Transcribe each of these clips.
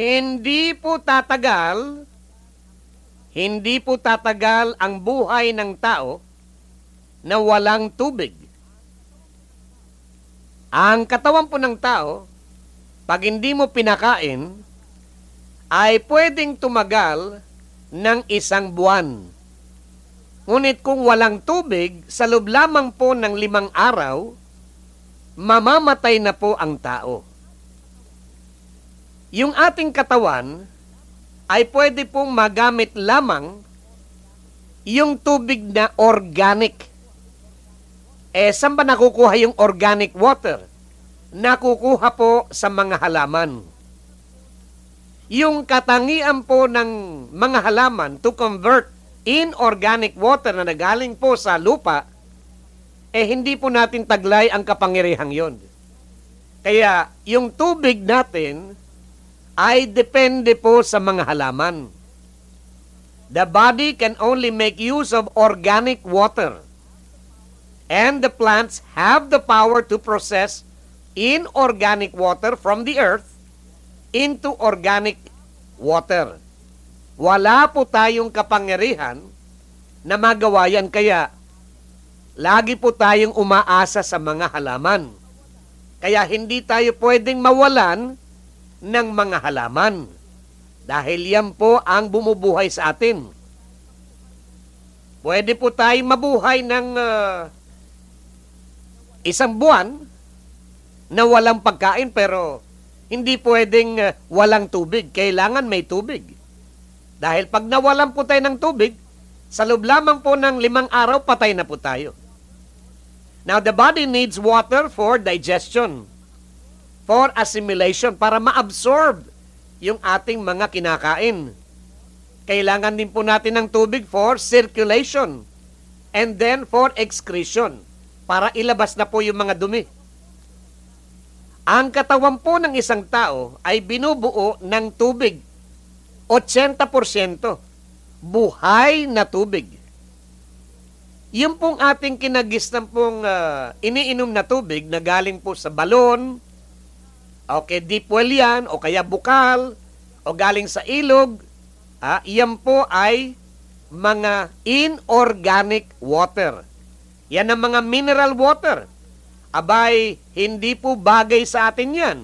Hindi po tatagal, hindi po tatagal ang buhay ng tao na walang tubig. Ang katawan po ng tao, pag hindi mo pinakain, ay pwedeng tumagal ng isang buwan. Ngunit kung walang tubig, sa loob lamang po ng limang araw, mamamatay na po ang tao. Yung ating katawan ay pwede pong magamit lamang yung tubig na organic. Eh, saan ba nakukuha yung organic water? Nakukuha po sa mga halaman. Yung katangian po ng mga halaman to convert inorganic water na nagaling po sa lupa, eh hindi po natin taglay ang kapangyarihang yon. Kaya yung tubig natin ay depende po sa mga halaman. The body can only make use of organic water. And the plants have the power to process inorganic water from the earth into organic water. Wala po tayong kapangyarihan na magawa yan kaya lagi po tayong umaasa sa mga halaman. Kaya hindi tayo pwedeng mawalan ng mga halaman. Dahil yan po ang bumubuhay sa atin. Pwede po tayong mabuhay ng uh, isang buwan na walang pagkain pero hindi pwedeng uh, walang tubig. Kailangan may tubig. Dahil pag nawalan po tayo ng tubig, sa loob lamang po ng limang araw, patay na po tayo. Now, the body needs water for digestion for assimilation, para ma-absorb yung ating mga kinakain. Kailangan din po natin ng tubig for circulation and then for excretion para ilabas na po yung mga dumi. Ang katawan po ng isang tao ay binubuo ng tubig. 80% buhay na tubig. Yung pong ating kinagisnan pong uh, iniinom na tubig na galing po sa balon, Okay, deep well yan, o kaya bukal, o galing sa ilog, ah, yan po ay mga inorganic water. Yan ang mga mineral water. Abay, hindi po bagay sa atin yan.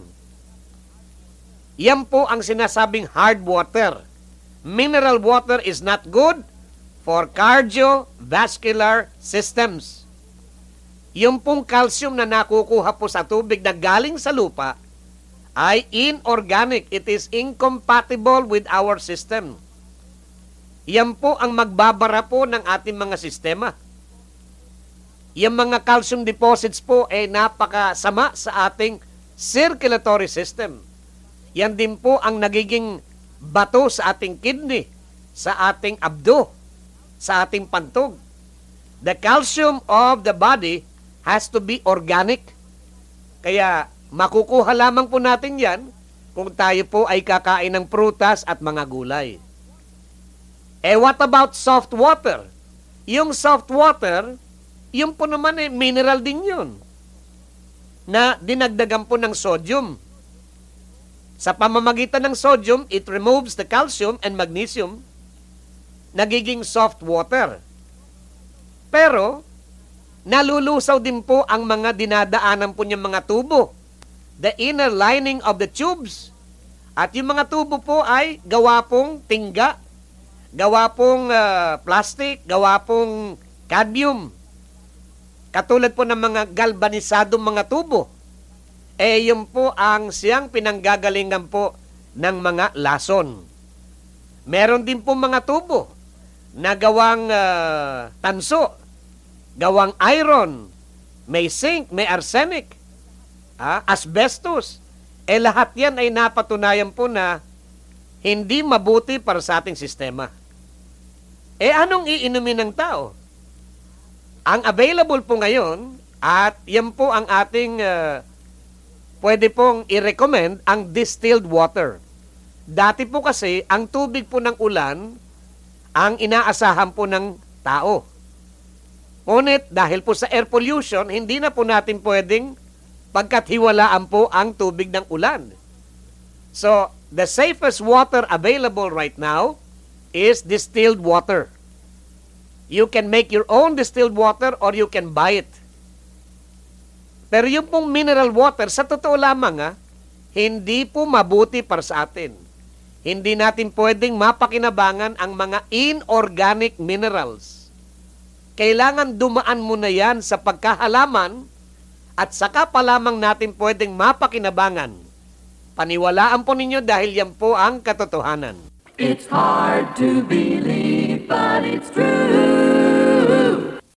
Yan po ang sinasabing hard water. Mineral water is not good for cardiovascular systems. Yung pong calcium na nakukuha po sa tubig na galing sa lupa, ay inorganic. It is incompatible with our system. Yan po ang magbabara po ng ating mga sistema. Yung mga calcium deposits po ay napakasama sa ating circulatory system. Yan din po ang nagiging bato sa ating kidney, sa ating abdo, sa ating pantog. The calcium of the body has to be organic. Kaya Makukuha lamang po natin yan kung tayo po ay kakain ng prutas at mga gulay. Eh what about soft water? Yung soft water, yung po naman eh, mineral din yun. Na dinagdagan po ng sodium. Sa pamamagitan ng sodium, it removes the calcium and magnesium. Nagiging soft water. Pero, nalulusaw din po ang mga dinadaanan po niyang mga tubo the inner lining of the tubes. At yung mga tubo po ay gawa pong tingga, gawa pong uh, plastic, gawa pong cadmium. Katulad po ng mga galvanisadong mga tubo. Eh, yun po ang siyang pinanggagalingan po ng mga lason. Meron din po mga tubo na gawang uh, tanso, gawang iron, may zinc, may arsenic, ah, asbestos. Eh lahat yan ay napatunayan po na hindi mabuti para sa ating sistema. Eh anong iinumin ng tao? Ang available po ngayon at yan po ang ating uh, pwede pong i-recommend ang distilled water. Dati po kasi ang tubig po ng ulan ang inaasahan po ng tao. Ngunit dahil po sa air pollution, hindi na po natin pwedeng pagkat hiwalaan po ang tubig ng ulan. So, the safest water available right now is distilled water. You can make your own distilled water or you can buy it. Pero yung pong mineral water, sa totoo lamang ha, hindi po mabuti para sa atin. Hindi natin pwedeng mapakinabangan ang mga inorganic minerals. Kailangan dumaan mo na yan sa pagkahalaman at saka pa lamang natin pwedeng mapakinabangan. Paniwalaan po ninyo dahil yan po ang katotohanan. It's hard to believe, but it's true.